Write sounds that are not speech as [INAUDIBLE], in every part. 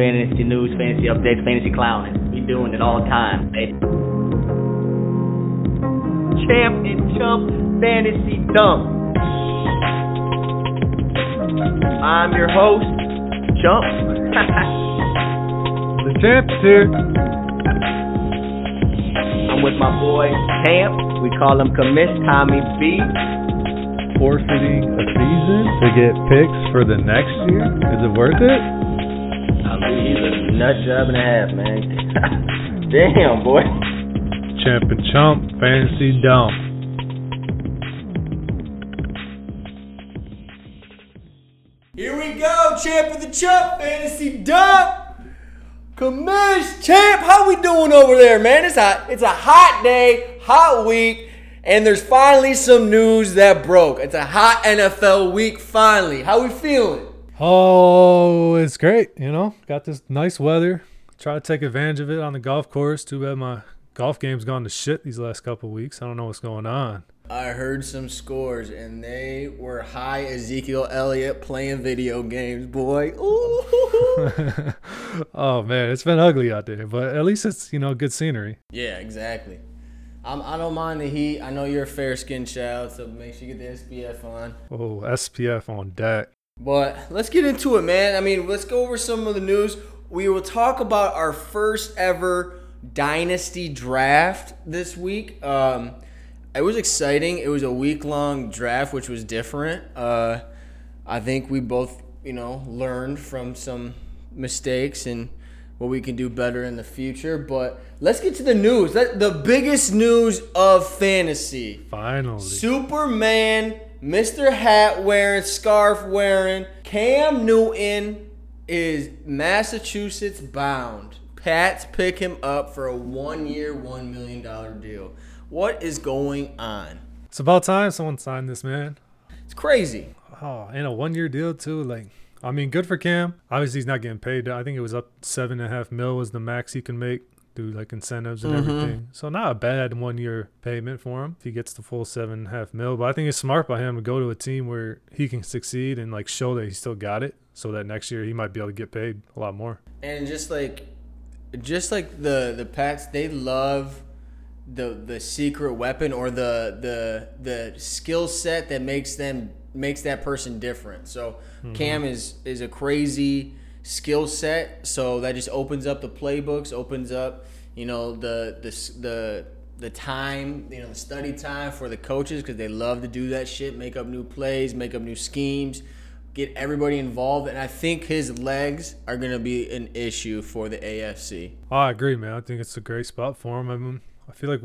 fantasy news, fantasy updates, fantasy clowning. We doing it all the time, baby. Champ and Chump Fantasy Dump. I'm your host, Chump. [LAUGHS] the champ's here. I'm with my boy Champ. We call him Commish Tommy B. Forfeiting a season to get picks for the next year? Is it worth it? I he's a nut job and a half, man. [LAUGHS] Damn, boy. Champ and Chump Fantasy Dump. Here we go, champ of the chump fantasy dump. Commish champ, how we doing over there, man? It's a it's a hot day, hot week, and there's finally some news that broke. It's a hot NFL week finally. How we feeling? Oh, it's great. You know, got this nice weather. Try to take advantage of it on the golf course. Too bad my golf game's gone to shit these last couple weeks. I don't know what's going on. I heard some scores, and they were high Ezekiel Elliott playing video games, boy. [LAUGHS] Oh man, it's been ugly out there, but at least it's you know good scenery. Yeah, exactly. I'm, I don't mind the heat. I know you're a fair skinned child, so make sure you get the SPF on. Oh, SPF on deck. But let's get into it, man. I mean, let's go over some of the news. We will talk about our first ever dynasty draft this week. Um, it was exciting. It was a week long draft, which was different. Uh, I think we both, you know, learned from some mistakes and what we can do better in the future. But let's get to the news. The biggest news of fantasy. Finally. Superman, Mr. Hat wearing, scarf wearing, Cam Newton is Massachusetts bound. Pats pick him up for a one year, $1 million deal. What is going on? It's about time someone signed this, man. It's crazy. Oh, and a one year deal too. Like, I mean, good for Cam. Obviously, he's not getting paid. I think it was up seven and a half mil was the max he can make through like incentives and Mhm. everything. So not a bad one year payment for him if he gets the full seven and a half mil. But I think it's smart by him to go to a team where he can succeed and like show that he still got it, so that next year he might be able to get paid a lot more. And just like just like the the Pats, they love the the secret weapon or the the the skill set that makes them makes that person different. So Cam is is a crazy skill set, so that just opens up the playbooks, opens up you know the the the the time, you know, the study time for the coaches because they love to do that shit, make up new plays, make up new schemes, get everybody involved. And I think his legs are going to be an issue for the AFC. Oh, I agree, man. I think it's a great spot for him. I mean, I feel like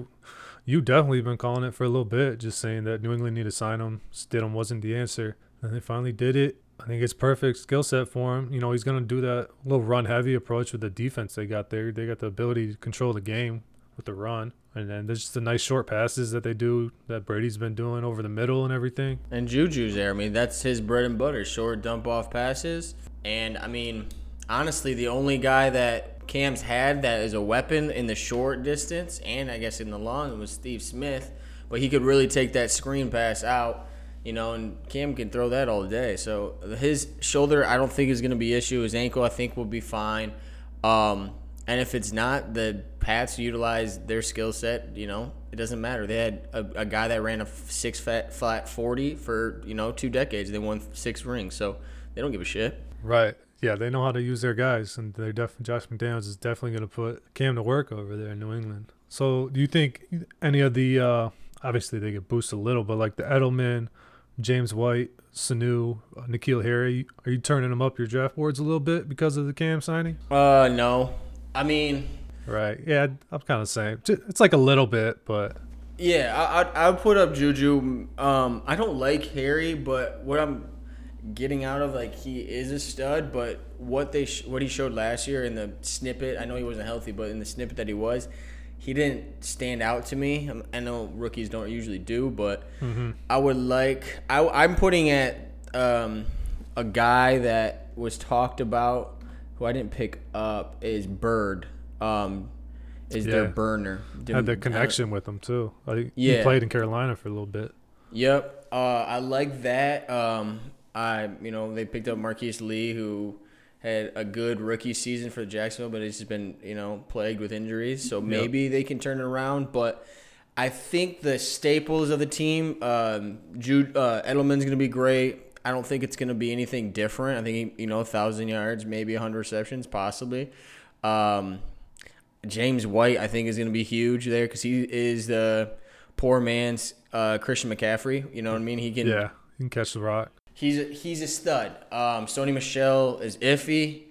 you definitely been calling it for a little bit, just saying that New England need to sign him. Stidham wasn't the answer, and they finally did it. I think it's perfect skill set for him. You know, he's gonna do that little run heavy approach with the defense they got there. They got the ability to control the game with the run, and then there's just the nice short passes that they do that Brady's been doing over the middle and everything. And Juju's there. I mean, that's his bread and butter, short dump off passes. And I mean, honestly, the only guy that Cam's had that is a weapon in the short distance and I guess in the long was Steve Smith. But he could really take that screen pass out, you know, and Cam can throw that all day. So his shoulder, I don't think is going to be issue. His ankle, I think, will be fine. Um, and if it's not, the Pats utilize their skill set. You know, it doesn't matter. They had a, a guy that ran a six fat flat forty for you know two decades. They won six rings, so they don't give a shit. Right. Yeah, they know how to use their guys, and they're definitely Josh McDaniels is definitely going to put Cam to work over there in New England. So, do you think any of the uh, obviously they get boosted a little, but like the Edelman, James White, Sanu, uh, N'Keal Harry, are you turning them up your draft boards a little bit because of the Cam signing? Uh, no. I mean, Right. Yeah, I'm kind of saying it's like a little bit, but yeah, I I, I put up Juju. Um, I don't like Harry, but what I'm getting out of like he is a stud, but what they sh- what he showed last year in the snippet, I know he wasn't healthy, but in the snippet that he was, he didn't stand out to me. Um, I know rookies don't usually do, but I would like I, I'm putting at um, a guy that was talked about who I didn't pick up is Byrd. Um, is their Yeah. burner? had the connection with him too. Like, he played in Carolina for a little bit. Yep. Uh, I like that. Um, I you know they picked up Marquise Lee who had a good rookie season for Jacksonville, but he's just been you know plagued with injuries. So maybe they can turn it around. But I think the staples of the team, um, Jude uh, Edelman's going to be great. I don't think it's going to be anything different. I think you know, a thousand yards, maybe hundred receptions, possibly. Um, James White, I think, is going to be huge there because he is the poor man's uh, Christian McCaffrey. You know what I mean? He can. Yeah, you can catch the rock. He's a, he's a stud. Um, Sony Michel is iffy.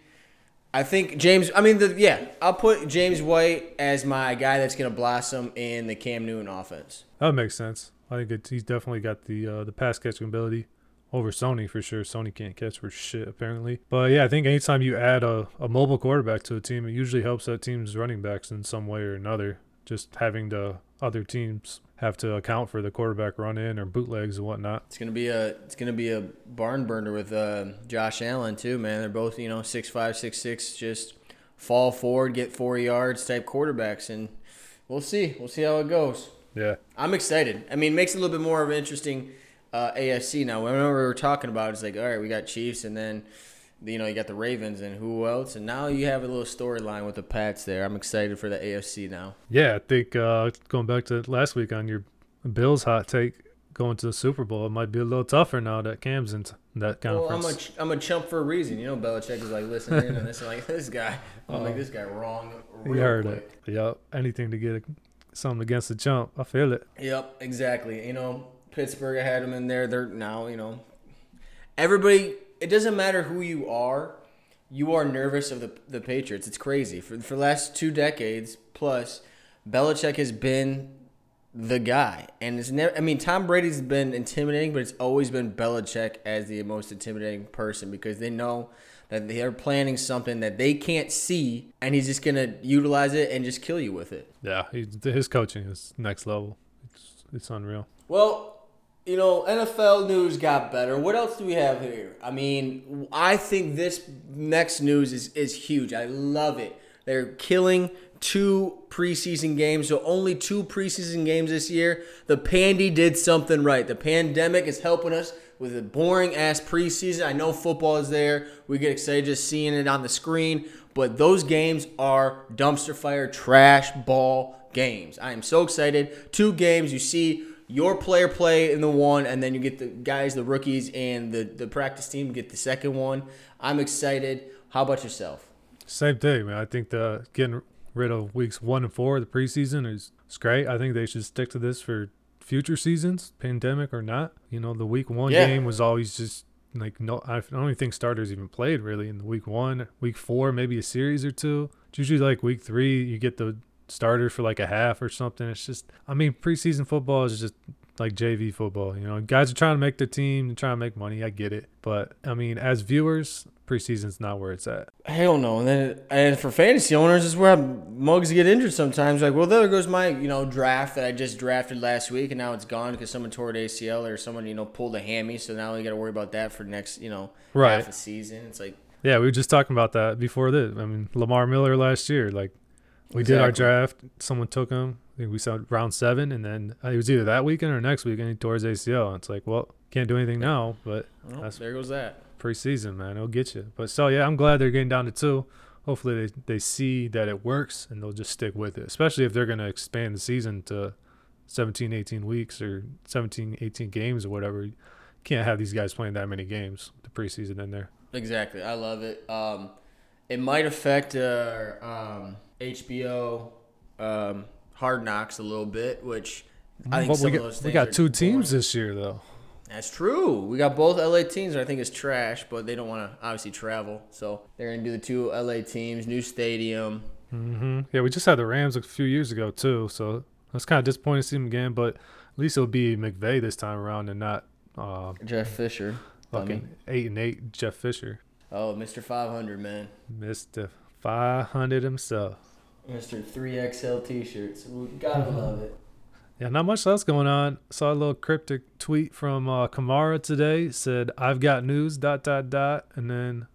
I think James. I mean, the yeah. I'll put James White as my guy that's going to blossom in the Cam Newton offense. That makes sense. I think it's, he's definitely got the uh, the pass catching ability over Sony for sure. Sony can't catch for shit apparently. But yeah, I think anytime you add a, a mobile quarterback to a team, it usually helps that team's running backs in some way or another. Just having the other teams have to account for the quarterback run in or bootlegs and whatnot. It's gonna be a it's gonna be a barn burner with uh, Josh Allen too, man. They're both you know six five six six, just fall forward, get four yards type quarterbacks, and we'll see. We'll see how it goes. Yeah. I'm excited. I mean, it makes it a little bit more of an interesting uh, AFC now. Whenever we were talking about, it, it's like, all right, we got Chiefs, and then you know you got the Ravens, and who else? And now you have a little storyline with the Pats there. I'm excited for the AFC now. Yeah, I think uh, going back to last week on your Bills hot take going to the Super Bowl, it might be a little tougher now that Cam's in that Well, conference. I'm a ch- I'm a chump for a reason. You know, Belichick is like listening, and this like [LAUGHS] this guy. I'm like this guy wrong. you real heard quick. it. Yep. Anything to get something against the jump. I feel it. Yep, exactly. You know, Pittsburgh, I had them in there. They're now, you know, everybody. It doesn't matter who you are. You are nervous of the the Patriots. It's crazy. For for the last two decades plus, Belichick has been the guy, and it's never. I mean, Tom Brady's been intimidating, but it's always been Belichick as the most intimidating person because they know that they are planning something that they can't see, and he's just gonna utilize it and just kill you with it. Yeah, he, his coaching is next level. It's it's unreal. Well, you know, NFL news got better. What else do we have here? I mean, I think this next news is, is huge. I love it. They're killing two preseason games, so only two preseason games this year. The Pandy did something right. The pandemic is helping us with a boring ass preseason. I know football is there. We get excited just seeing it on the screen, but those games are dumpster fire, trash ball games. I am so excited. Two games, you see your player play in the one, and then you get the guys, the rookies, and the, the practice team get the second one. I'm excited. How about yourself? Same thing, man. I think the getting rid of weeks one and four of the preseason is, is great. I think they should stick to this for future seasons, pandemic or not. You know, the week one Yeah. game was always just like no. I don't even think starters even played really in the week one, week four, maybe a series or two. It's usually like week three, you get the starters for like a half or something. It's just, I mean, preseason football is just like JV football. You know, guys are trying to make their team and trying to make money. I get it, but I mean, as viewers, preseason's not where it's at. Hell no. And then and for fantasy owners, is where mugs get injured sometimes. Like, well, there goes my you know draft that I just drafted last week, and now it's gone because someone tore an ACL or someone you know pulled a hammy. So now we got to worry about that for next you know Right. half a season. It's like Yeah, we were just talking about that before this. I mean, Lamar Miller last year, like we did our draft, someone took him. I think we saw round seven, and then uh, it was either that weekend or next weekend he tore his ACL. And it's like, well, can't do anything now, but well, That's- there goes that. preseason, man, it'll get you. But so yeah, I'm glad they're getting down to two. Hopefully they, they see that it works and they'll just stick with it, especially if they're going to expand the season to 17, 18 weeks or 17, 18 games or whatever. You can't have these guys playing that many games the preseason in there. Exactly. I love it. Um, it might affect uh, um, HBO um, Hard Knocks a little bit, which I think But some we of got, those we got two teams boring. this year, though. That's true. We got both LA teams, and I think it's trash, but they don't want to obviously travel, so they're gonna do the two LA teams, new stadium. Mm-hmm. Yeah, we just had the Rams a few years ago too, so was kind of disappointing to see them again. But at least it'll be McVay this time around and not uh, Jeff Fisher, fucking eight and eight Jeff Fisher, Oh, Mr. 500 man, Mister Five Hundred himself. Mr. 3XL T-shirts. We gotta love it. Yeah, not much else going on. Saw a little cryptic tweet from uh, Kamara today. Said, "I've got news." Dot dot dot, and then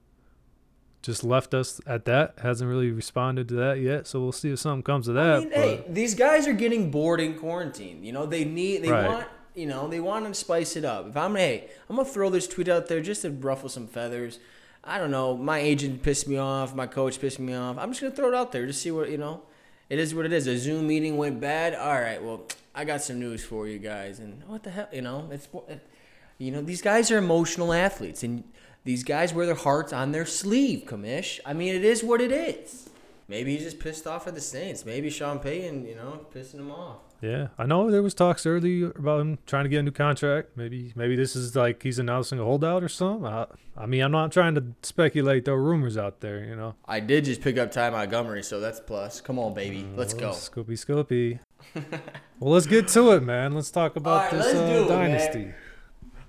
just left us at that. Hasn't really responded to that yet. So we'll see if something comes of that. I mean, hey, these guys are getting bored in quarantine. You know, they need, they Right. want, you know, they want to spice it up. If I'm, hey, I'm gonna throw this tweet out there just to ruffle some feathers. I don't know, my agent pissed me off, my coach pissed me off. I'm just gonna throw it out there to see what you know. It is what it is. A Zoom meeting went bad. All right, well, I got some news for you guys. And what the hell, you know, it's you know these guys are emotional athletes, and these guys wear their hearts on their sleeve. Commish, I mean, it is what it is. Maybe he's just pissed off at the Saints. Maybe Sean Payton, you know, pissing him off. Yeah, I know there was talks earlier about him trying to get a new contract. Maybe maybe this is like he's announcing a holdout or something. I, I mean, I'm not trying to speculate. There are rumors out there, you know. I did just pick up Ty Montgomery, so that's plus. Come on, baby, let's go. Scoopy, Scoopy. [LAUGHS] well, let's get to it, man. Let's talk about right, this uh, it, dynasty. man.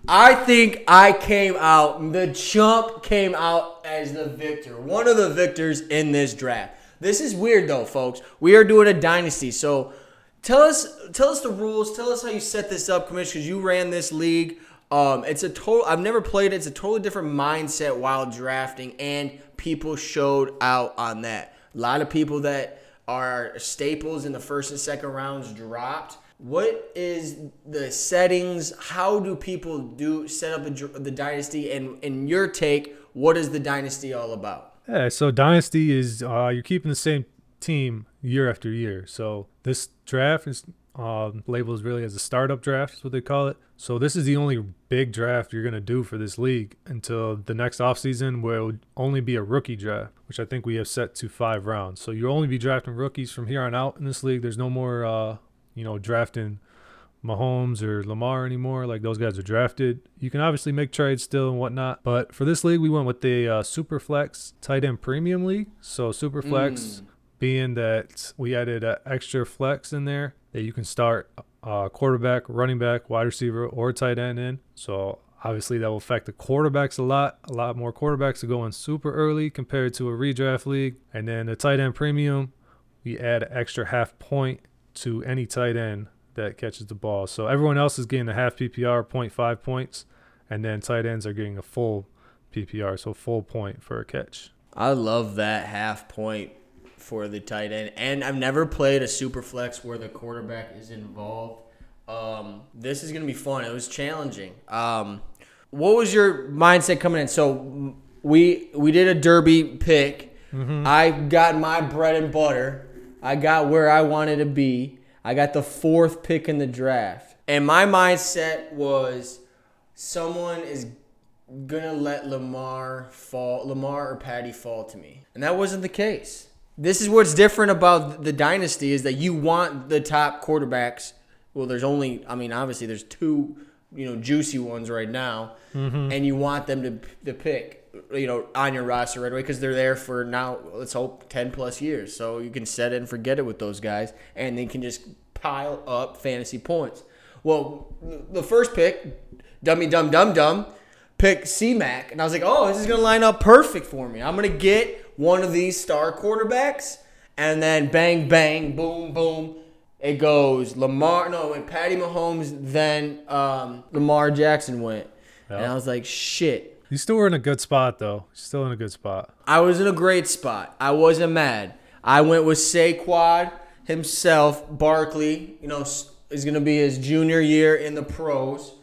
I think I came out, the chump came out as the victor, one of the victors in this draft. This is weird though, folks. We are doing a dynasty, so tell us, tell us the rules. Tell us how you set this up, Commissioner. Because you ran this league. Um, it's a total. I've never played it. It's a totally different mindset while drafting, and people showed out on that. A lot of people that are staples in the first and second rounds dropped. What is the settings? How do people do set up the dynasty? And in your take, what is the dynasty all about? Yeah, so dynasty is uh, you're keeping the same team year after year. So this draft is um, labeled really as a startup draft, is what they call it. So this is the only big draft you're gonna do for this league until the next offseason, where it would only be a rookie draft, which I think we have set to five rounds. So you'll only be drafting rookies from here on out in this league. There's no more, uh, you know, drafting Mahomes or Lamar anymore. Like those guys are drafted. You can obviously make trades still and whatnot. But for this league, we went with the uh, Superflex tight end premium league. So super Superflex being that we added an extra flex in there that you can start uh, quarterback, running back, wide receiver, or tight end in. So obviously that will affect the quarterbacks a lot. A lot more quarterbacks are going super early compared to a redraft league. And then the tight end premium, we add an extra half point to any tight end that catches the ball. So everyone else is getting a half PPR, 0.5 points, and then tight ends are getting a full PPR, so full point for a catch. I love that half point for the tight end, and I've never played a super flex where the quarterback is involved. Um, this is gonna be fun. It was challenging. Um, what was your mindset coming in? So we we did a derby pick. I got my bread and butter. I got where I wanted to be. I got the fourth pick in the draft, and my mindset was someone is gonna let Lamar fall, Lamar or Patty fall to me, and that wasn't the case. This is what's different about the dynasty is that you want the top quarterbacks. Well, there's only, I mean, obviously there's two, you know, juicy ones right now, mm-hmm. and you want them to to pick, you know, on your roster right away because they're there for now. Let's hope ten plus years, so you can set it and forget it with those guys, and they can just pile up fantasy points. Well, the first pick, dummy dum dum dum, pick C Mac, and I was like, oh, this is gonna line up perfect for me. I'm gonna get one of these star quarterbacks, and then bang bang, boom boom, it goes Lamar. No, when Patty Mahomes, then um, Lamar Jackson went, and I was like, shit. You still were in a good spot though. Still in a good spot. I was in a great spot. I wasn't mad. I went with Saquon himself, Barkley. You know, is going to be his junior year in the pros.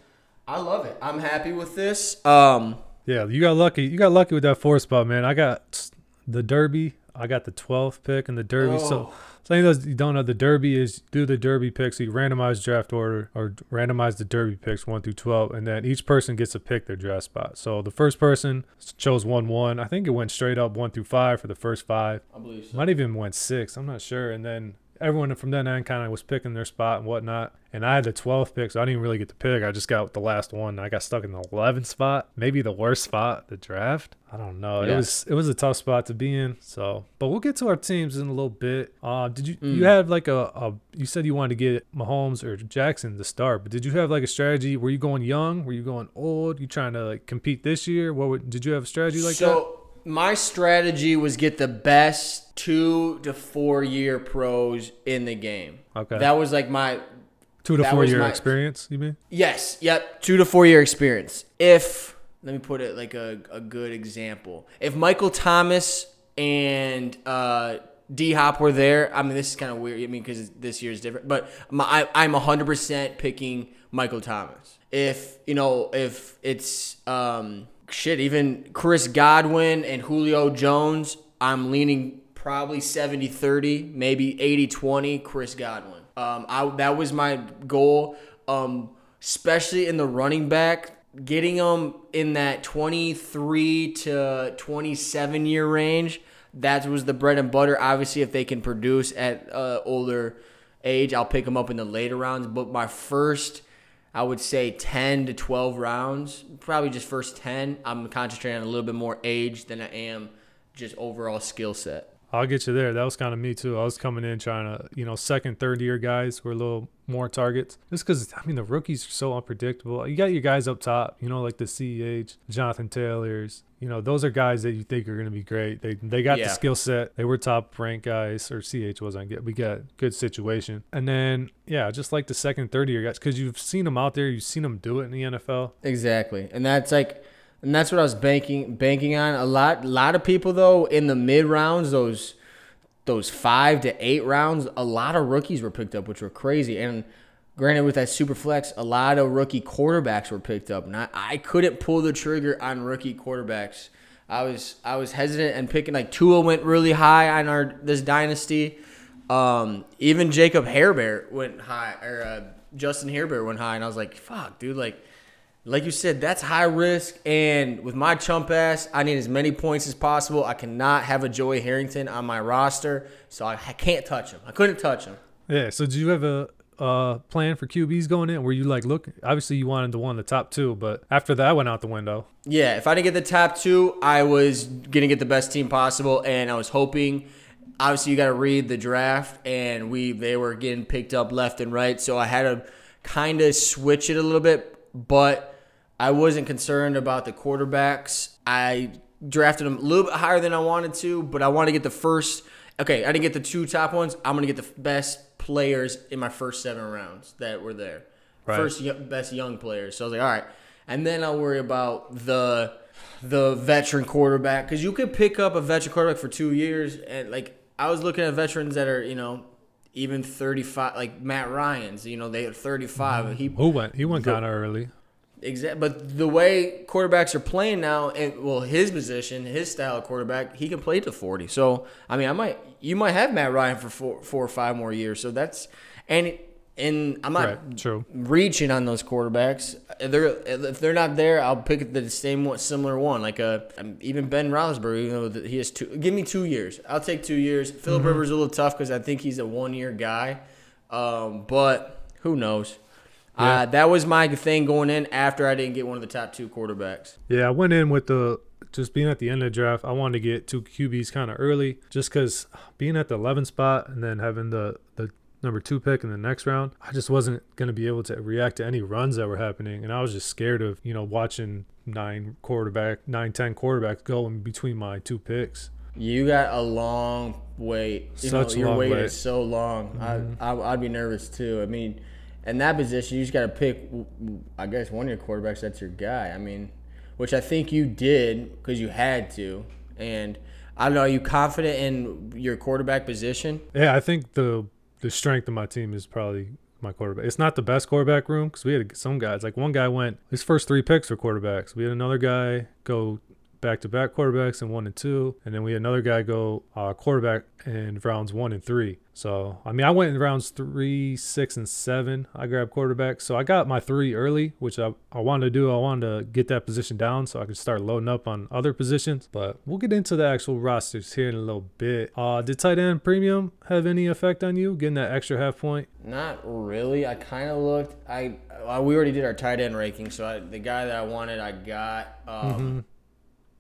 I love it. I'm happy with this. Um, Yeah, you got lucky. You got lucky with that four spot, man. I got the Derby. I got the 12th pick in the Derby. Oh. so any of those you don't know, the Derby is do the Derby picks. You randomize draft order or randomize the Derby picks one through 12, and then each person gets to pick their draft spot. So the first person chose one one. I think it went straight up one through five for the first five. I believe so. Might even went six. I'm not sure. And then everyone from then on kind of was picking their spot and whatnot. And I had the 12th pick, so I didn't really get to pick. I just got the last one. I got stuck in the 11th spot, maybe the worst spot, the draft. I don't know. It was it was a tough spot to be in. So, but we'll get to our teams in a little bit. Uh, did you you had like a, a you said you wanted to get Mahomes or Jackson to start, but did you have like a strategy? Were you going young? Were you going old? You trying to like compete this year? What would, did you have a strategy like that? My strategy was get the best two to four year pros in the game. Okay. That was like my Two to four year my- experience, you mean? Yes. Yep. Two to four year experience. If let me put it like a, a good example. If Michael Thomas and uh, D Hop were there, I mean this is kind of weird. I mean because this year is different, but my, I, I'm 100 percent picking Michael Thomas. If you know if it's um, shit, even Chris Godwin and Julio Jones, I'm leaning probably 70 30, maybe 80 20 Chris Godwin. Um, I, that was my goal, um, especially in the running back, getting them in that 23 to 27 year range. That was the bread and butter. Obviously, if they can produce at uh, older age, I'll pick them up in the later rounds. But my first I would say 10 to 12 rounds, probably just first 10. I'm concentrating on a little bit more age than I am just overall skill set. I'll get you there. That was kind of me too. I was coming in trying to, you know, second, third year guys were a little more targets. Just because, I mean, the rookies are so unpredictable. You got your guys up top, you know, like the CEH, Jonathan Taylors. You know, those are guys that you think are going to be great. They they got Yeah. the skill set. They were top ranked guys, or CH wasn't. good. We got good situation. And then, yeah, just like the second, third year guys, because you've seen them out there, you've seen them do it in the NFL. Exactly, and that's like, and that's what I was banking banking on. A lot, a lot of people though in the mid rounds, those those five to eight rounds, a lot of rookies were picked up, which were crazy. And granted, with that super flex, a lot of rookie quarterbacks were picked up, and I, I couldn't pull the trigger on rookie quarterbacks. I was I was hesitant and picking like Tua went really high on our this dynasty. Um, even Jacob Herbert went high, or uh, Justin Herbert went high, and I was like, "Fuck, dude!" Like, like you said, that's high risk. And with my chump ass, I need as many points as possible. I cannot have a Joey Harrington on my roster, so I, I can't touch him. I couldn't touch him. Yeah. So, do you have a uh, plan for QBs going in? Where you like, look, obviously you wanted to one the top two, but after that went out the window. Yeah, if I didn't get the top two, I was gonna get the best team possible, and I was hoping. Obviously, you got to read the draft, and we they were getting picked up left and right, so I had to kind of switch it a little bit, but I wasn't concerned about the quarterbacks. I drafted them a little bit higher than I wanted to, but I want to get the first. Okay, I didn't get the two top ones. I'm gonna get the best players in my first seven rounds that were there. Right. First best young players. So I was like, all right, and then I'll worry about the the veteran quarterback because you could pick up a veteran quarterback for two years and like I was looking at veterans that are you know even 35 like Matt Ryan's you know they had 35 he Who went? He went kind of early. Exactly, but the way quarterbacks are playing now, and well, his position, his style of quarterback, he can play to forty. So I mean, I might, you might have Matt Ryan for four, four or five more years. So that's and and I'm not Right. True. reaching on those quarterbacks. If They're if they're not there, I'll pick the same one, similar one, like a um, even Ben Roethlisberger. Even though he has two, give me two years. I'll take two years. Philip Mm-hmm. Rivers is a little tough because I think he's a one year guy, um, but who knows. Yeah. Uh, that was my thing going in after I didn't get one of the top two quarterbacks. Yeah, I went in with the just being at the end of the draft. I wanted to get two QBs kind of early, just because being at the 11 spot and then having the the number two pick in the next round, I just wasn't gonna be able to react to any runs that were happening, and I was just scared of you know watching nine quarterback, nine ten quarterbacks go in between my two picks. You got a long wait. You Such know, your long wait, wait. is so long. I, I I'd be nervous too. I mean, in that position, you just got to pick. I guess one of your quarterbacks. That's your guy. I mean, which I think you did because you had to. And I don't know. Are you confident in your quarterback position? Yeah, I think the the strength of my team is probably my quarterback. It's not the best quarterback room because we had some guys. Like one guy went his first three picks were quarterbacks. We had another guy go back to back quarterbacks in one and two, and then we had another guy go uh, quarterback in rounds one and three. So I mean, I went in rounds three, six, and seven. I grabbed quarterback, so I got my three early, which I, I wanted to do. I wanted to get that position down so I could start loading up on other positions. But we'll get into the actual rosters here in a little bit. Uh, did tight end premium have any effect on you getting that extra half point? Not really. I kind of looked. I uh, we already did our tight end ranking, so I, the guy that I wanted, I got. Um,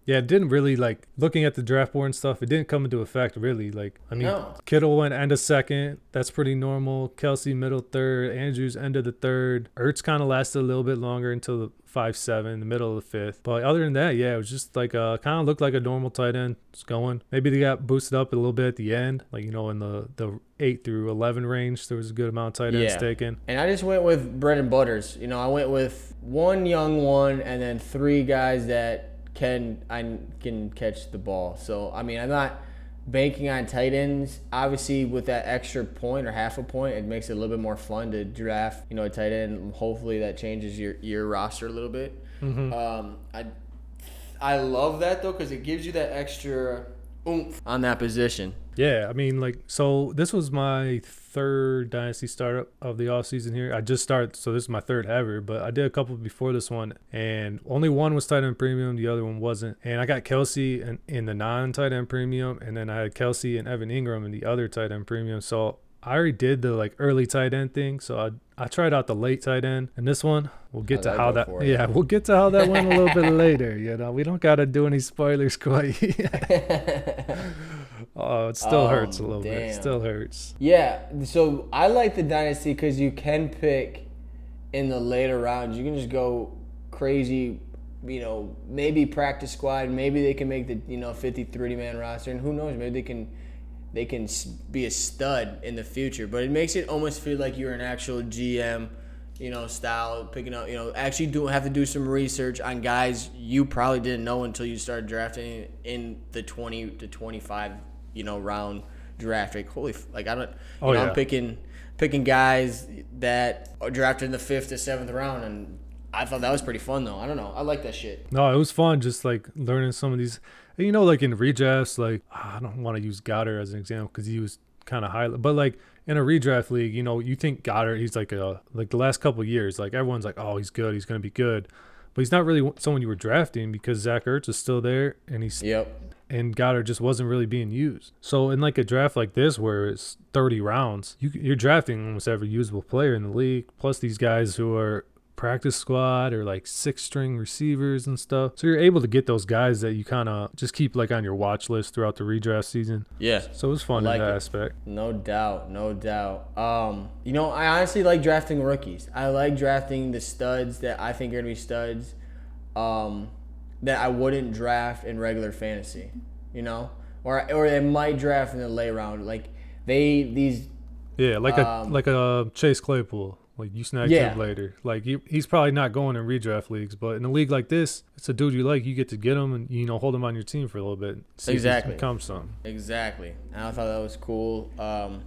Yeah, it didn't really like looking at the draft board and stuff. It didn't come into effect really. Like I mean, No. Kittle went end of second. That's pretty normal. Kelce middle third. Andrews end of the third. Ertz kind of lasted a little bit longer until the five seven, the middle of the fifth. But other than that, yeah, it was just like uh kind of looked like a normal tight end. It's going. Maybe they got boosted up a little bit at the end, like you know in the the eight through eleven range. There was a good amount of tight ends Yeah. taken. And I just went with bread and butters. You know, I went with one young one and then three guys that can I can catch the ball. So I mean, I'm not banking on tight ends. Obviously, with that extra point or half a point, it makes it a little bit more fun to draft. You know, a tight end. Hopefully, that changes your your roster a little bit. Um, I I love that though because it gives you that extra oomph on that position. Yeah, I mean, like, so this was my third dynasty startup of the off season here. I just started, so this is my third ever, but I did a couple before this one, and only one was tight end premium, the other one wasn't. And I got Kelce in, in the non tight end premium, and then I had Kelce and Evan Engram in the other tight end premium. So I already did the like early tight end thing, so I I tried out the late tight end, and this one we'll get How'd to how that yeah we'll get to how that went a little bit [LAUGHS] later. You know, we don't gotta do any spoilers quite. [LAUGHS] [LAUGHS] oh, it still oh, hurts a little bit. It still hurts. Yeah, so I like the dynasty because you can pick in the later rounds. You can just go crazy, you know, maybe practice squad. Maybe they can make the you know 53 man roster, and who knows? Maybe they can they can be a stud in the future. But it makes it almost feel like you're an actual GM. You know, style picking up. You know, actually do have to do some research on guys you probably didn't know until you started drafting in the 20 to 25, you know, round draft. Like holy, f- like I don't. You Oh, know, yeah. I'm picking picking guys that are drafted in the fifth or seventh round, and I thought that was pretty fun though. I don't know. I like that shit. No, it was fun just like learning some of these. You know, like in redrafts, like I don't want to use Goedert as an example because he was kind of high, but like in a redraft league, you know, you think Goedert, he's like a like the last couple of years, like everyone's like, oh, he's good, he's gonna be good, but he's not really someone you were drafting because Zach Ertz is still there and he's Yep. and Goedert just wasn't really being used. So in like a draft like this where it's 30 rounds, you, you're drafting almost every usable player in the league. Plus these guys who are practice squad or like six string receivers and stuff. So you're able to get those guys that you kind of just keep like on your watch list throughout the redraft season. Yeah. So it was fun Like in that it. aspect. No doubt, no doubt. Um, you know, I honestly like drafting rookies. I like drafting the studs that I think are gonna be studs. Um, that I wouldn't draft in regular fantasy. You know, or or they might draft in the lay round. Like they these Yeah, like a Um, like a Chase Claypool. Like you snag Yeah. him later. Like he, he's probably not going in redraft leagues, but in a league like this, it's a dude you like. You get to get him and you know hold him on your team for a little bit. See Exactly. If becomes something. Exactly. And I thought that was cool. Um,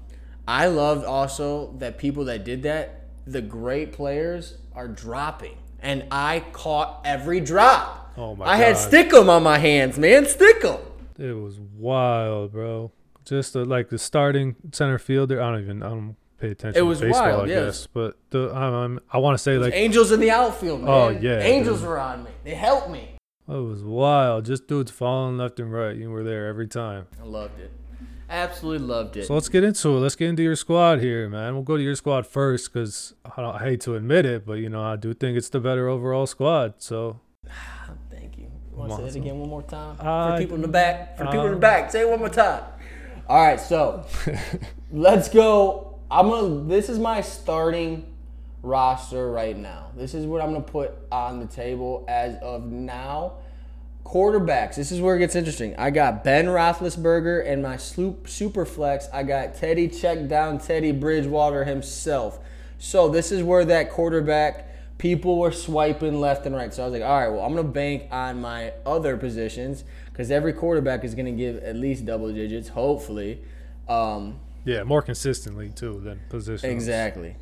I loved also that people that did that, the great players are dropping. And I caught every drop. Oh my I had God. Stickum on my hands, man. Stickum. It was wild, bro. Just the, like the starting center fielder. I don't even. I don't pay attention. It was to baseball, wild, I yes. guess. But the um, I want to say like Angels in the outfield, man. Oh, yeah, Angels dude. were on me. They helped me. it was wild. Just dudes falling left and right. You were there every time. I loved it. Absolutely loved it. So let's get into it. Let's get into your squad here, man. We'll go to your squad first because I, don't- I hate to admit it, but you know I do think it's the better overall squad. So Thank you. You want to say that again one more time? Uh, for people in the back. For people in the um, back. Say it one more time. All right, so [LAUGHS] let's go. I'm gonna. This is my starting roster right now. This is what I'm gonna put on the table as of now. Quarterbacks. This is where it gets interesting. I got Ben Roethlisberger and my sloop super flex. I got Teddy check down Teddy Bridgewater himself. So this is where that quarterback people were swiping left and right. So I was like, all right, well I'm gonna bank on my other positions because every quarterback is gonna give at least double digits, hopefully. Um, yeah, more consistently too than position. Exactly.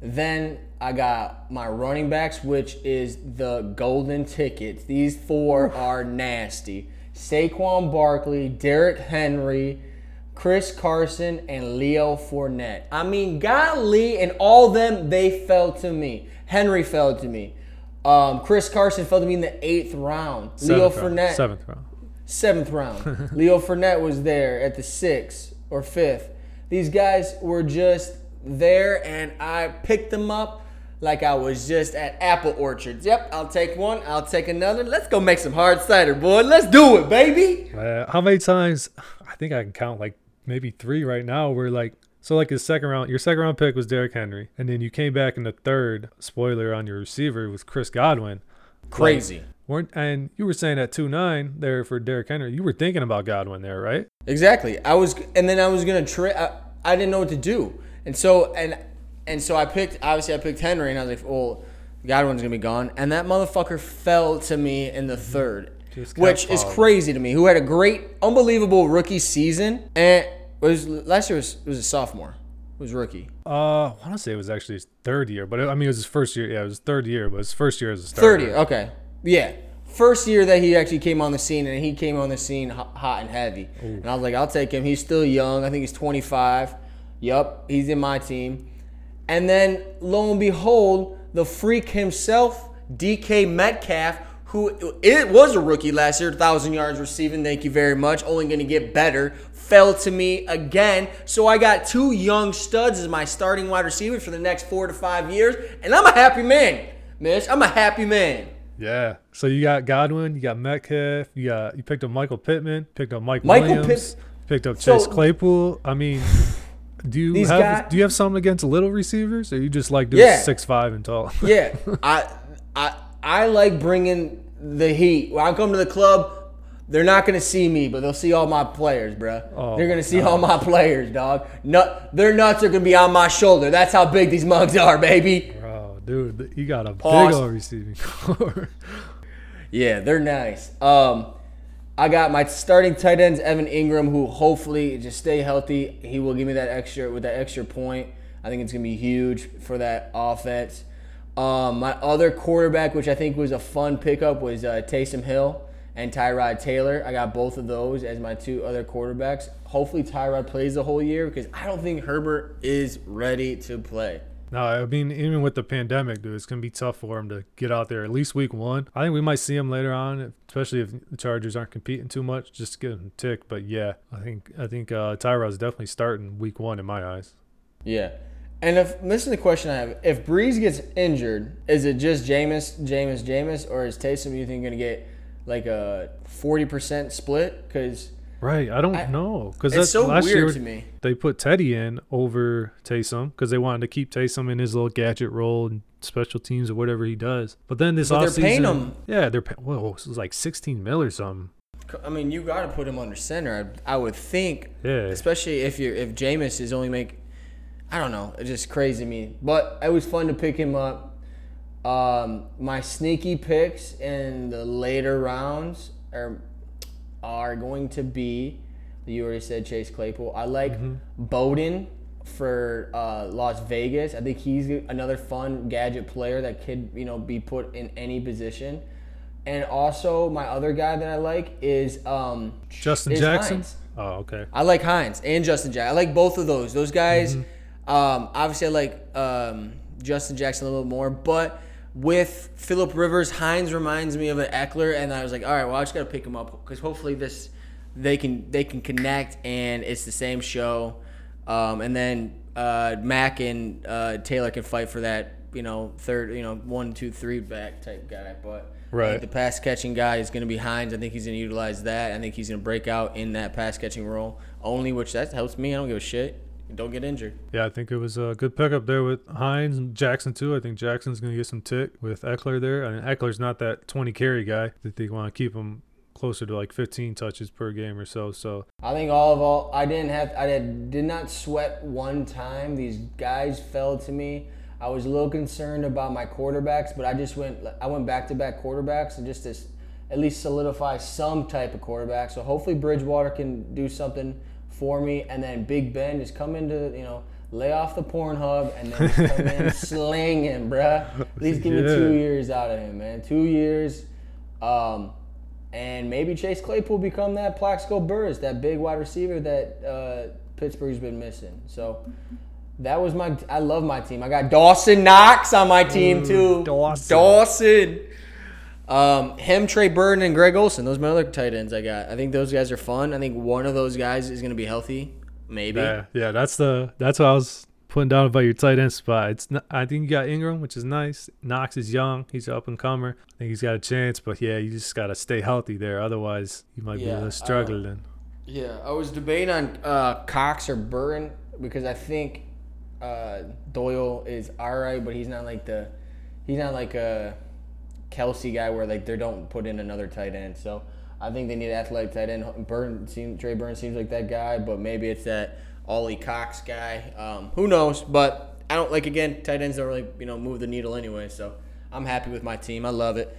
Then I got my running backs, which is the golden tickets. These four are nasty. Saquon Barkley, Derrick Henry, Chris Carson, and Leo Fournette. I mean, golly, and all them, they fell to me. Henry fell to me. Um, Chris Carson fell to me in the eighth round. Leo Seventh round. Fournette, Seventh round. seventh round. [LAUGHS] Leo Fournette was there at the sixth or fifth. These guys were just there, and I picked them up like I was just at apple orchards. Yep, I'll take one. I'll take another. Let's go make some hard cider, boy. Let's do it, baby. Uh, how many times? I think I can count like maybe three right now. Where like so like his second round, your second round pick was Derrick Henry, and then you came back in the third. Spoiler on your receiver was Chris Godwin. Crazy. Weren't and you were saying at two nine there for Derrick Henry. You were thinking about Godwin there, right? Exactly. I was, and then I was gonna trade. I, I didn't know what to do, and so and and so I picked. Obviously, I picked Henry, and I was like, "Well, Godwin's gonna be gone," and that motherfucker fell to me in the third, which is crazy to me. Who had a great, unbelievable rookie season, and was last year was was a sophomore, was rookie. Uh, I want to say it was actually his third year, but I mean it was his first year. Yeah, it was his third year, but his first year as a starter. Third year, okay, yeah. first year that he actually came on the scene, and he came on the scene hot and heavy. And I was like, I'll take him. He's still young. I think he's 25. Yup, he's in my team. And then lo and behold, the freak himself, DK Metcalf, who it was a rookie last year, thousand yards receiving. Thank you very much. Only going to get better. Fell to me again. So I got two young studs as my starting wide receiver for the next four to five years, and I'm a happy man, Mish. I'm a happy man. Yeah. So you got Godwin, you got Metcalf, you got you picked up Michael Pittman, picked up Mike Michael Williams, Pitt- picked up So- Chase Claypool. I mean, do you have guy- do you have something against little receivers, or you just like doing Yeah. six five and tall? Yeah, [LAUGHS] I I I like bringing the heat. When I come to the club, they're not gonna see me, but they'll see all my players, bruh. Oh, they're gonna see all my players, dog. Nut, their nuts are gonna be on my shoulder. That's how big these mugs are, baby. Dude, you got a Pause. big old receiving [LAUGHS] core. Yeah, they're nice. Um, I got my starting tight ends, Evan Engram, who hopefully just stay healthy. He will give me that extra with that extra point. I think it's gonna be huge for that offense. Um, my other quarterback, which I think was a fun pickup, was uh, Taysom Hill and Tyrod Taylor. I got both of those as my two other quarterbacks. Hopefully Tyrod plays the whole year because I don't think Herbert is ready to play. No, I mean even with the pandemic, dude, it's gonna be tough for him to get out there at least week one. I think we might see him later on, especially if the Chargers aren't competing too much, just to get him tick. But yeah, I think I think uh, Tyrod's definitely starting week one in my eyes. Yeah. And if this is the question I have: If Brees gets injured, is it just Jameis, Jameis, Jameis, or is Taysom you think going to get like a forty percent split? Because Right, I don't I- know because it's so last weird year to me. they put Teddy in over Taysom because they wanted to keep Taysom in his little gadget role and special teams or whatever he does. But then this But they're paying him- yeah, they're pay- whoa, this was like sixteen mil or something. I mean, you got to put him under center. I, I would think, Yeah, especially if you're if Jameis is only make. I don't know. It's just crazy to me. But it was fun to pick him up. Um, my sneaky picks in the later rounds are are going to be. You already said Chase Claypool. I like Bowden for uh, Las Vegas. I think he's another fun gadget player that could you know be put in any position. And also my other guy that I like is um, Justin is Jackson. Hines. Oh, okay. I like Hines and Justin Jackson. I like both of those. Those guys. Mm-hmm. Um, obviously, I like um, Justin Jackson a little more, but with Philip Rivers, Hines reminds me of an Ekeler, and I was like, all right, well, I just gotta pick him up because hopefully this they can they can connect, and it's the same show. Um, and then uh, Mack and uh, Taylor can fight for that, you know, third, you know, one, two, three back type guy, but. Right. the pass catching guy is going to be Hines. I think he's going to utilize that. I think he's going to break out in that pass catching role only, which that helps me. I don't give a shit. Don't get injured. Yeah, I think it was a good pickup there with Hines and Jackson too. I think Jackson's gonna get some tick with Ekeler there. I mean, Ekeler's not that 20 carry guy. that they want to keep him closer to like 15 touches per game or so. So I think all of all, I didn't have, I did, did not sweat one time. These guys fell to me. I was a little concerned about my quarterbacks, but I just went, I went back to back quarterbacks and just to at least solidify some type of quarterback. So hopefully Bridgewater can do something for me, and then Big Ben just come into, you know, lay off the Pornhub and then just come in [LAUGHS] slinging, bruh. At least give me two years out of him, man. Two years. Um, and maybe Chase Claypool become that Plaxico Burress, that big wide receiver that uh, Pittsburgh's been missing. So that was my. I love my team. I got Dawson Knox on my team too. Dawson. Dawson. Um, him, Trey Burton, and Greg Olsen. Those are my other tight ends I got. I think those guys are fun. I think one of those guys is going to be healthy. Maybe. yeah, yeah, that's the that's what I was putting down about your tight end spot. It's not, I think you got Ingram, which is nice. Knox is young. He's an up and comer. I think he's got a chance, but yeah, you just gotta stay healthy there. Otherwise, you might be Yeah, little struggling. then. Yeah, I was debating on uh, Cox or Burton because I think uh, Doyle is all right, but he's not like the he's not like a Kelce guy where like they don't put in another tight end. So I think they need an athletic tight end. Burn seems Trey Burton seems like that guy, but maybe it's that Alie-Cox guy. Um, who knows? But I don't like again tight ends don't really you know move the needle anyway. So I'm happy with my team. I love it.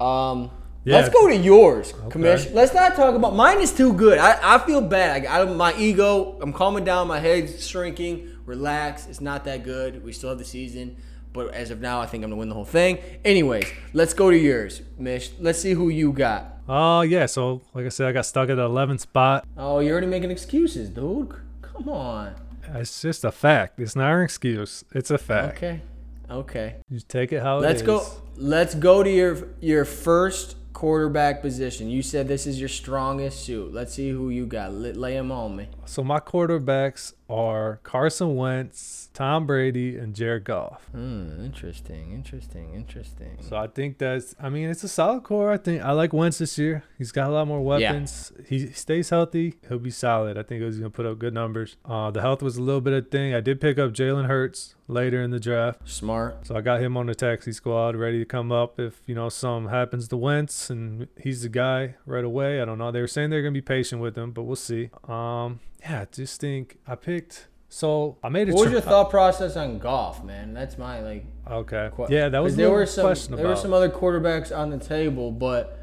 Um, Yeah. Let's go to yours, Commish. Let's not talk about mine. Is too good. I, I feel bad. I, I, my ego. I'm calming down. My head's shrinking. Relax. It's not that good. We still have the season, But as of now, I think I'm gonna win the whole thing. Anyways, let's go to yours, Mish. Let's see who you got. Oh yeah, so like I said, I got stuck at the 11th spot. Oh, you're already making excuses, dude. Come on. It's just a fact. It's not an excuse. It's a fact. Okay. Okay. You just take it how Let's it is. go. Let's go to your your first quarterback position. You said this is your strongest suit. Let's see who you got. Lay them on me. So my quarterbacks are Carson Wentz, Tom Brady, and Jared Goff. Hmm. Interesting. Interesting. Interesting. So I think that's. I mean, it's a solid core. I think I like Wentz this year. He's got a lot more weapons. Yeah. He stays healthy. He'll be solid. I think he's gonna put up good numbers. Uh, the health was a little bit of a thing. I did pick up Jalen Hurts later in the draft. Smart. So I got him on the taxi squad, ready to come up if you know something happens to Wentz, and he's the guy right away. I don't know. They were saying they're gonna be patient with him, but we'll see. Um, yeah, just think I picked. So I made a. What was tr- your thought process on Goff, man? That's my like. Okay. que- Yeah, that was a there were some question there were some other quarterbacks on the table, but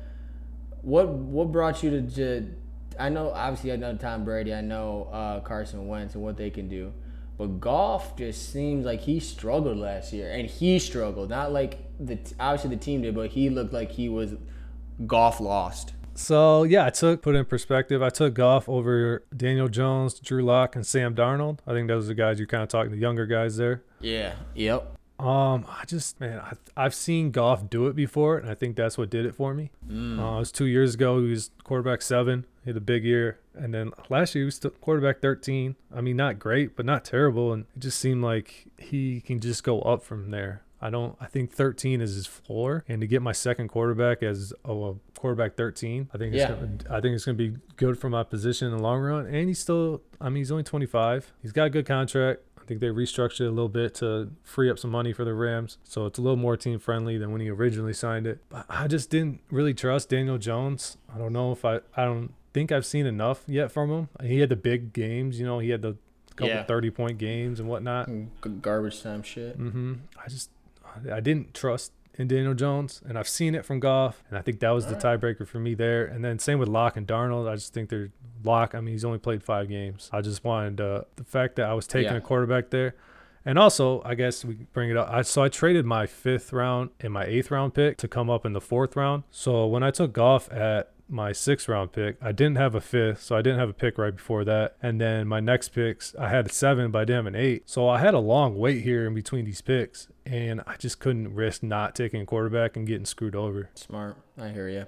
what what brought you to? I know obviously I know Tom Brady, I know uh, Carson Wentz and what they can do, but Goff just seems like he struggled last year, and he struggled. Not like the obviously the team did, but he looked like he was Goff lost. So yeah, I took put in perspective. I took Goff over Daniel Jones, Drew Lock, and Sam Darnold. I think those are the guys you're kind of talking the younger guys there. Yeah. Yep. Um, I just man, I, I've seen Goff do it before, and I think that's what did it for me. Mm. Uh, it was two years ago. He was quarterback seven. He had a big year, and then last year he was still quarterback thirteen. I mean, not great, but not terrible, and it just seemed like he can just go up from there. I don't. I think 13 is his floor, and to get my second quarterback as a, a quarterback 13, I think it's Yeah. gonna, I think it's gonna be good for my position in the long run. And he's still. I mean, he's only 25. He's got a good contract. I think they restructured it a little bit to free up some money for the Rams, so it's a little more team friendly than when he originally signed it. But I just didn't really trust Daniel Jones. I don't know if I. I don't think I've seen enough yet from him. He had the big games, you know. He had the couple Yeah. 30 point games and whatnot. Garbage time shit. Mm-hmm. I just I didn't trust in Daniel Jones, and I've seen it from Goff, and I think that was the tiebreaker for me there. And then same with Lock and Darnold. I just think they're Lock. I mean, he's only played five games. I just wanted uh, the fact that I was taking Yeah. a quarterback there. And also, I guess we bring it up. I, so I traded my fifth round and my eighth round pick to come up in the fourth round. So when I took Goff at my sixth round pick, I didn't have a fifth, so I didn't have a pick right before that. And then my next picks, I had a seven, but I didn't have an eight. So I had a long wait here in between these picks, and I just couldn't risk not taking a quarterback and getting screwed over. Smart. I hear you.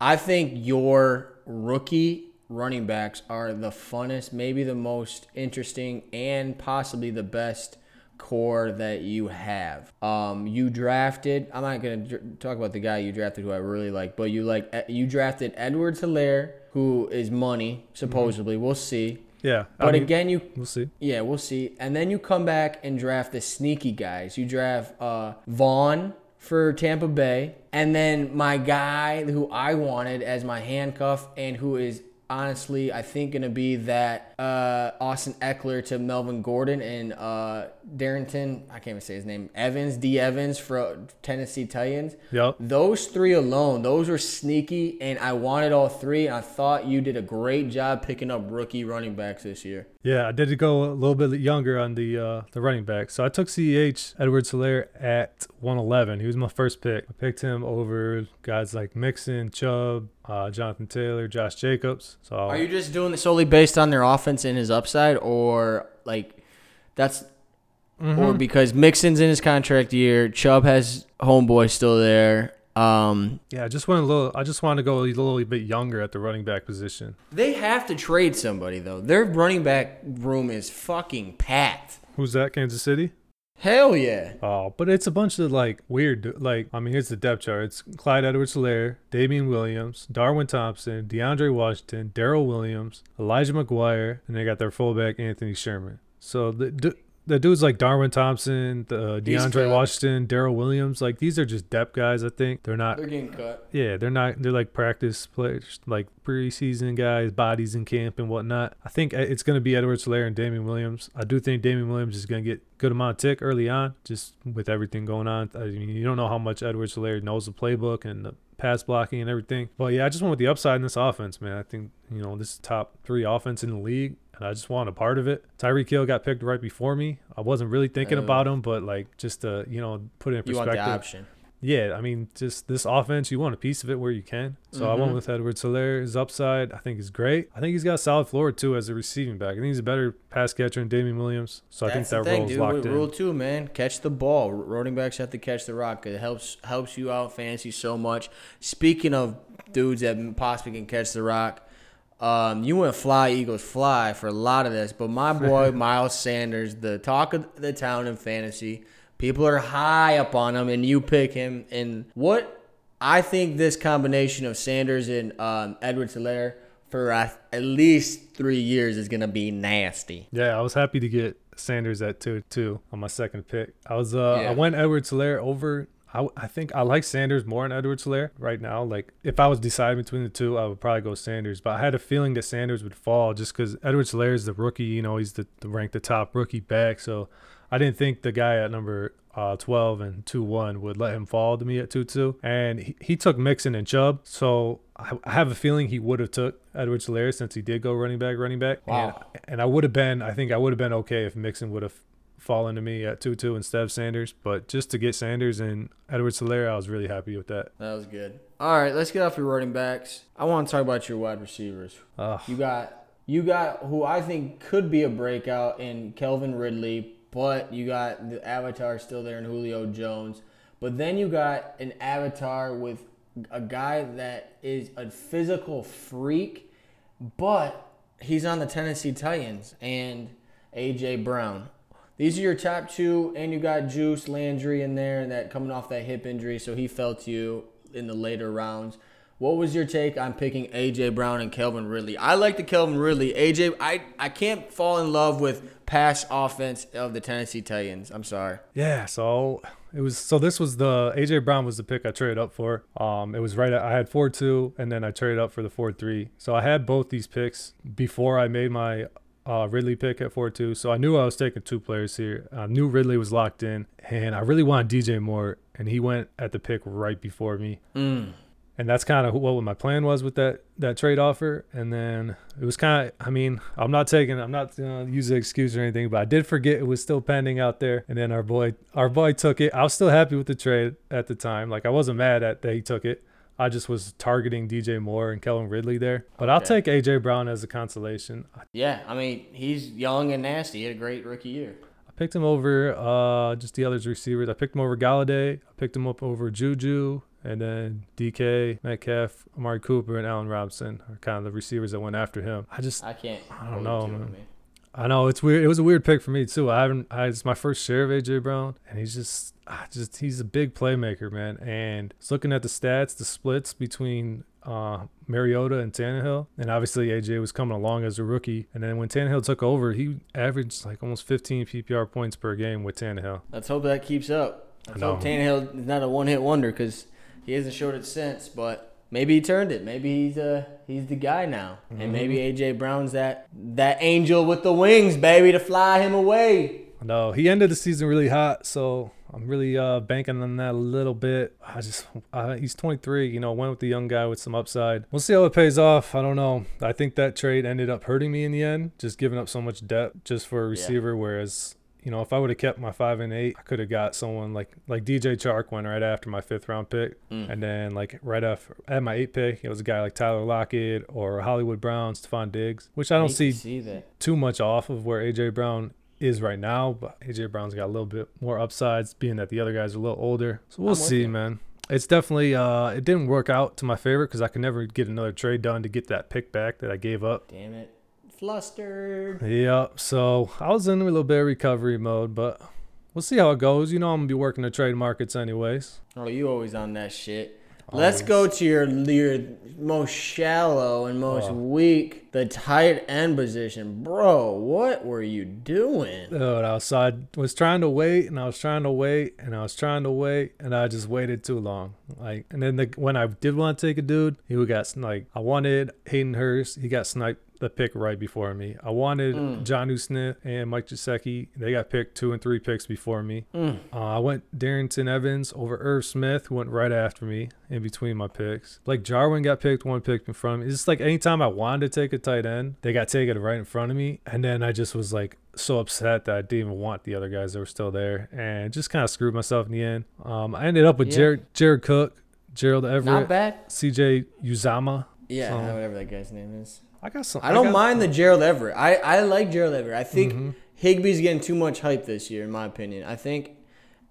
I think your rookie running backs are the funnest, maybe the most interesting, and possibly the best core that you have. Um, you drafted. I'm not gonna dr- talk about the guy you drafted who I really like, but you like eh, you drafted Edwards Helaire, who is money supposedly. We'll see. Yeah, I But mean, again, you we'll see. yeah, we'll see. And then you come back and draft the sneaky guys. You draft uh, Vaughn for Tampa Bay, and then my guy who I wanted as my handcuff and who is honestly I think gonna be that uh, Austin Ekeler to Melvin Gordon and uh, Darrynton. I can't even say his name. Evans, D. Evans for Tennessee Titans. Yep. Those three alone, those were sneaky, and I wanted all three. I thought you did a great job picking up rookie running backs this year. Yeah, I did go a little bit younger on the uh, the running back. So I took CEH Edwards Helaire at 111. He was my first pick. I picked him over guys like Mixon, Chubb, uh, Jonathan Taylor, Josh Jacobs. So Are you just doing this solely based on their offense and his upside, or like that's, or because Mixon's in his contract year, Chubb has homeboy still there. Um, yeah, I just went a little. I just wanted to go a little bit younger at the running back position. they have to trade somebody though. Their running back room is fucking packed. Who's that? Kansas City. Hell yeah. Oh, but it's a bunch of like weird, like I mean, here's the depth chart. It's Clyde Edwards-Helaire, Damien Williams, Darwin Thompson, DeAndre Washington, Darrel Williams, Elijah McGuire, and they got their fullback Anthony Sherman. So the the dudes like Darwin Thompson, the, uh, DeAndre. Washington, Darrel Williams, like these are just depth guys. I think they're not. They're getting cut. Yeah, they're not. They're like practice players, like preseason guys, bodies in camp and whatnot. I think it's going to be Edwards Helaire and Damien Williams. I do think Damien Williams is going to get good amount of tick early on, just with everything going on. I mean, you don't know how much Edwards Helaire knows the playbook and the pass blocking and everything. But yeah, I just went with the upside in this offense, man. I think you know this is top three offense in the league. And I just want a part of it. Tyreek Hill got picked right before me. I wasn't really thinking Oh. about him, but like just to you know put it in You want the perspective. option. Yeah, I mean, just this offense, you want a piece of it where you can. So I went Mhm. with Edwards Helaire. His upside, I think, is great. I think he's got a solid floor too as a receiving back. I think he's a better pass catcher than Damien Williams. So I think that thing, role's dude. locked With in. Rule two, man, catch the ball. Running backs have to catch the rock. It helps helps you out fantasy so much. Speaking of dudes that possibly can catch the rock, um, you went fly Eagles fly for a lot of this, but my boy [LAUGHS] Miles Sanders, the talk of the town in fantasy, people are high up on him, and you pick him. And what I think this combination of Sanders and um, Edwards Helaire for uh, at least three years is gonna be nasty. Yeah, I was happy to get Sanders at two two on my second pick. I was uh Yeah. I went Edwards Helaire over. I, I think I like Sanders more than Edwards Helaire right now. Like if I was deciding between the two, I would probably go Sanders. But I had a feeling that Sanders would fall just because Edwards Helaire is the rookie. You know, he's the, the ranked the top rookie back. So I didn't think the guy at number uh, 12 and 2 1 would let him fall to me at 2 2. And he, he took Mixon and Chubb. So I, I have a feeling he would have took Edwards Helaire since he did go running back, running back. Wow. And, and I would have been, I think I would have been okay if Mixon would have fallen to me at 2 2 instead of Sanders. But just to get Sanders and Edwards Helaire, I was really happy with that. That was good. All right, let's get off your running backs. I want to talk about your wide receivers. You got you got who I think could be a breakout in Calvin Ridley, but you got the avatar still there in Julio Jones. But then you got an avatar with a guy that is a physical freak, but he's on the Tennessee Titans and AJ Brown. These are your top two, and you got Juice Landry in there and that coming off that hip injury, so he fell to you in the later rounds. What was your take on picking AJ Brown and Calvin Ridley? I like the Calvin Ridley. AJ, I, I can't fall in love with pass offense of the Tennessee Titans. I'm sorry. Yeah, so it was so this was the AJ Brown was the pick I traded up for. Um it was right I had 4-2 and then I traded up for the 4-3. So I had both these picks before I made my uh, Ridley pick at 4-2. So I knew I was taking two players here. I knew Ridley was locked in and I really wanted DJ Moore and he went at the pick right before me. Mm. And that's kind of what my plan was with that that trade offer. And then it was kind of, I mean, I'm not taking, I'm not gonna use the excuse or anything, but I did forget it was still pending out there. And then our boy, our boy took it. I was still happy with the trade at the time. Like I wasn't mad at that he took it. I just was targeting DJ Moore and Kellen Ridley there. But I'll take AJ Brown as a consolation. Yeah, I mean, he's young and nasty. He had a great rookie year. I picked him over uh, just the others receivers. I picked him over Golladay. I picked him up over Juju. And then DK, Metcalf, Amari Cooper, and Allen Robinson are kind of the receivers that went after him. I just, I can't. I don't know, man. I know it's weird. It was a weird pick for me too. I haven't. I, it's my first share of AJ Brown, and he's just, I just he's a big playmaker, man. And looking at the stats, the splits between uh, Mariota and Tannehill, and obviously AJ was coming along as a rookie, and then when Tannehill took over, he averaged like almost 15 PPR points per game with Tannehill. Let's hope that keeps up. Let's know. hope Tannehill is not a one-hit wonder because he hasn't showed it since. But maybe he turned it. Maybe he's uh he's the guy now, and maybe Mm-hmm. AJ Brown's that that angel with the wings, baby, to fly him away. No, he ended the season really hot, so I'm really uh, banking on that a little bit. I just, uh, he's 23, you know, went with the young guy with some upside. We'll see how it pays off. I don't know. I think that trade ended up hurting me in the end, just giving up so much depth just for a receiver. Whereas, you know, if I would have kept my five and eight, I could have got someone like like DJ Chark went right after my fifth round pick, Mm. and then like right after at my eight pick, it was a guy like Tyler Lockett or Hollywood Brown, Stefon Diggs, which I don't Hate see see that. too much off of where AJ Brown is right now, but AJ Brown's got a little bit more upsides, being that the other guys are a little older. So we'll I'm see, man. It's definitely uh, it didn't work out to my favor because I could never get another trade done to get that pick back that I gave up. Damn it, flustered. Yep. So I was in a little bit of recovery mode, but we'll see how it goes. You know, I'm gonna be working the trade markets anyways. Oh, you always on that shit. Let's go to your your most shallow and most Oh. weak, the tight end position, bro. What were you doing? Dude, I was, so I was trying to wait and I was trying to wait and I was trying to wait and I just waited too long. Like, and then the, when I did want to take a dude, he got like I wanted Hayden Hurst. He got sniped the pick right before me. I wanted Mm. Jonnu Smith and Mike Gesicki. They got picked two and three picks before me. Mm. Uh, I went Darrynton Evans over Irv Smith, who went right after me in between my picks. Like Jarwin got picked one pick in front of me. It's just like anytime I wanted to take a tight end, they got taken right in front of me. And then I just was like so upset that I didn't even want the other guys that were still there and just kind of screwed myself in the end. Um, I ended up with Yeah. Jared, Jared Cook, Gerald Everett. CJ Uzomah. Yeah, So- whatever that guy's name is. I got some. I don't got- mind the Gerald Everett. I, I like Gerald Everett. I think Mm-hmm. Higbee's getting too much hype this year, in my opinion. I think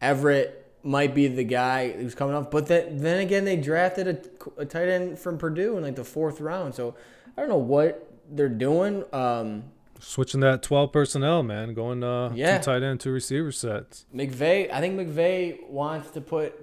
Everett might be the guy who's coming off. But then, then again, they drafted a, a tight end from Purdue in like the fourth round. So I don't know what they're doing. Um, switching that 12 personnel, man, going uh, Yeah. two tight end, two receiver sets. McVay, I think McVay wants to put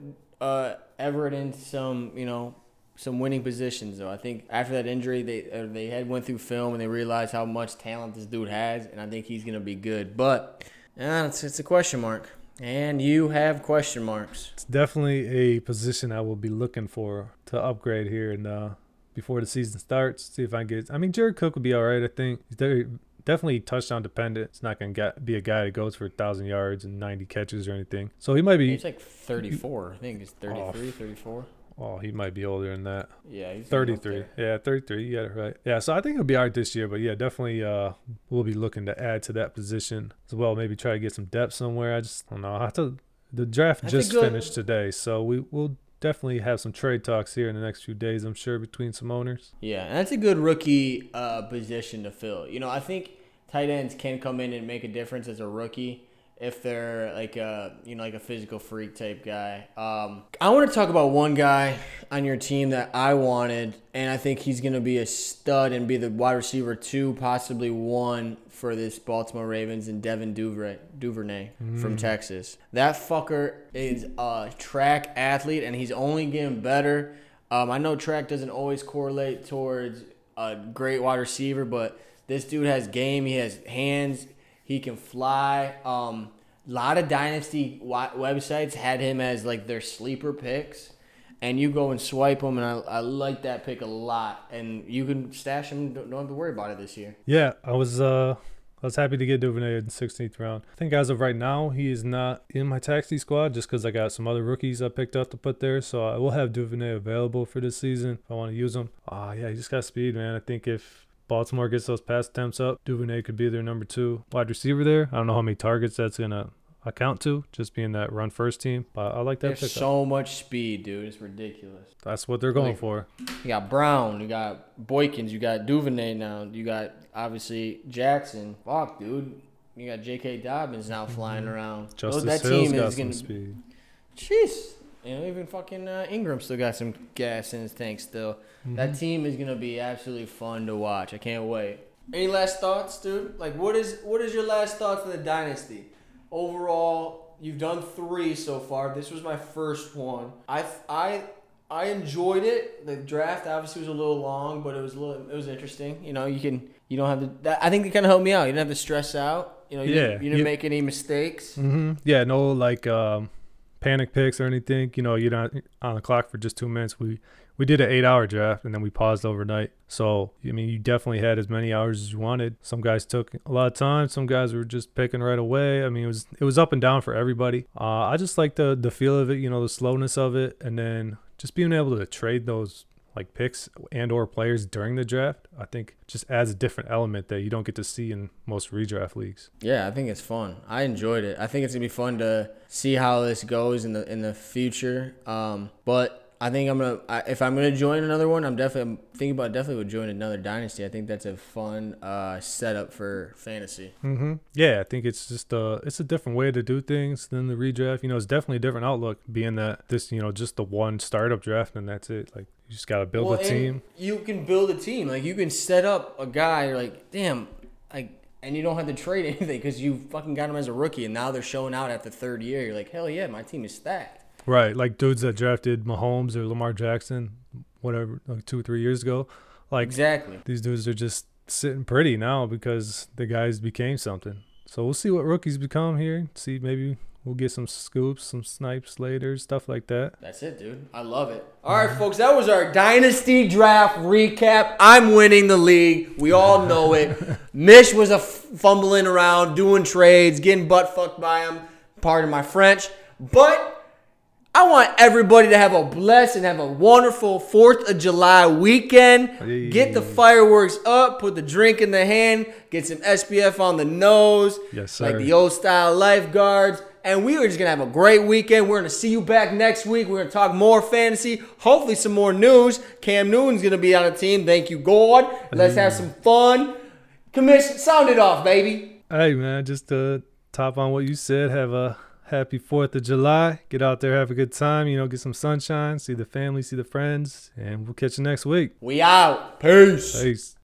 uh, Everett in some, you know, some winning positions. Though I think after that injury, they uh, they had went through film and they realized how much talent this dude has, and I think he's gonna be good. But yeah, it's it's a question mark, and you have question marks. It's definitely a position I will be looking for to upgrade here and uh, before the season starts. See if I can get. I mean, Jared Cook would be all right. I think he's very, definitely touchdown dependent. It's not gonna get, be a guy that goes for a thousand yards and 90 catches or anything. So he might be. He's like 34. I think he's 33, 34. Oh, he might be older than that. Yeah, he's 33. Yeah, 33. You got it right. Yeah, so I think he'll be all right this year. But yeah, definitely uh, we'll be looking to add to that position as well. Maybe try to get some depth somewhere. I just don't know. I have to, the draft That's just finished today. So we, we'll definitely have some trade talks here in the next few days, I'm sure, between some owners. Yeah, and that's a good rookie uh, position to fill. You know, I think tight ends can come in and make a difference as a rookie if they're like a you know like a physical freak type guy. Um, I want to talk about one guy on your team that I wanted, and I think he's gonna be a stud and be the wide receiver two, possibly one for this Baltimore Ravens, and Devin Duvernay, Duvernay from Texas. That fucker is a track athlete, and he's only getting better. Um, I know track doesn't always correlate towards a great wide receiver, but this dude has game. He has hands. He can fly. Um, a lot of dynasty websites had him as like their sleeper picks, and you go and swipe him, and I, I like that pick a lot. And you can stash him. Don't, don't have to worry about it this year. Yeah, I was uh I was happy to get Duvernay in 16th round. I think as of right now, he is not in my taxi squad just because I got some other rookies I picked up to put there. So I will have Duvernay available for this season if I want to use him. Ah, yeah, he just got speed, man. I think if Baltimore gets those pass attempts up, Duvernay could be their number two wide receiver there. I don't know how many targets that's gonna account to, just being that run first team. But I like that There's pickup. so much speed, dude. It's ridiculous. That's what they're going Like- for. You got Brown, you got Boykins, you got Duvernay now, you got obviously Jackson. Fuck, dude. You got J.K. Dobbins now [LAUGHS] flying around. Those- Justice that Hill's team got is some gonna. speed. Jeez. You know, even fucking uh, Ingram still got some gas in his tank still. That team is gonna be absolutely fun to watch. I can't wait. Any last thoughts, dude? Like, what is what is your last thoughts on the dynasty? Overall, you've done three so far. This was my first one. I I I enjoyed it. The draft obviously was a little long, but it was a little it was interesting. You know, you can you don't have to. That, I think it kind of helped me out. You didn't have to stress out. You know, you, Yeah, didn't, you didn't you- make any mistakes. hmm Yeah, no like um, panic picks or anything. You know, you're not on the clock for just two minutes. We we did an eight hour draft and then we paused overnight. So I mean, you definitely had as many hours as you wanted. Some guys took a lot of time. Some guys were just picking right away. I mean, it was it was up and down for everybody. Uh, I just like the the feel of it. You know, the slowness of it, and then just being able to trade those like picks and or players during the draft. I think just adds a different element that you don't get to see in most redraft leagues. Yeah, I think it's fun. I enjoyed it. I think it's gonna be fun to see how this goes in the in the future. Um, but I think I'm gonna I, if I'm gonna join another one, I'm definitely I'm thinking about definitely would join another dynasty. I think that's a fun uh, setup for fantasy. hmm Yeah, I think it's just uh it's a different way to do things than the redraft. You know, it's definitely a different outlook, being that this you know just the one startup draft and that's it. Like you just gotta build Well, a team. You can build a team. Like you can set up a guy. You're like, damn, like, and you don't have to trade [LAUGHS] anything because you fucking got him as a rookie, and now they're showing out after third year. You're like, hell yeah, my team is stacked. Right, like dudes that drafted Mahomes or Lamar Jackson, whatever, like two three years ago. Like Exactly. these dudes are just sitting pretty now because the guys became something. So we'll see what rookies become here. See maybe we'll get some scoops, some snipes later, stuff like that. That's it, dude. I love it. All right, folks, that was our dynasty draft recap. I'm winning the league. We all know it. [LAUGHS] Mish was a f- fumbling around, doing trades, getting butt fucked by him. Pardon my French, but I want everybody to have a blessed and have a wonderful Fourth of July weekend. Hey. Get the fireworks up, put the drink in the hand, get some SPF on the nose, Yes, like the old style lifeguards. And we are just gonna have a great weekend. We're gonna see you back next week. We're gonna talk more fantasy, hopefully some more news. Cam Newton's gonna be on the team. Thank you, God. Let's have some fun. Commish, sound it off, baby. Hey man, just to top on what you said, have a happy Fourth of July. Get out there, have a good time. You know, get some sunshine, see the family, see the friends, and we'll catch you next week. We out. Peace. Peace.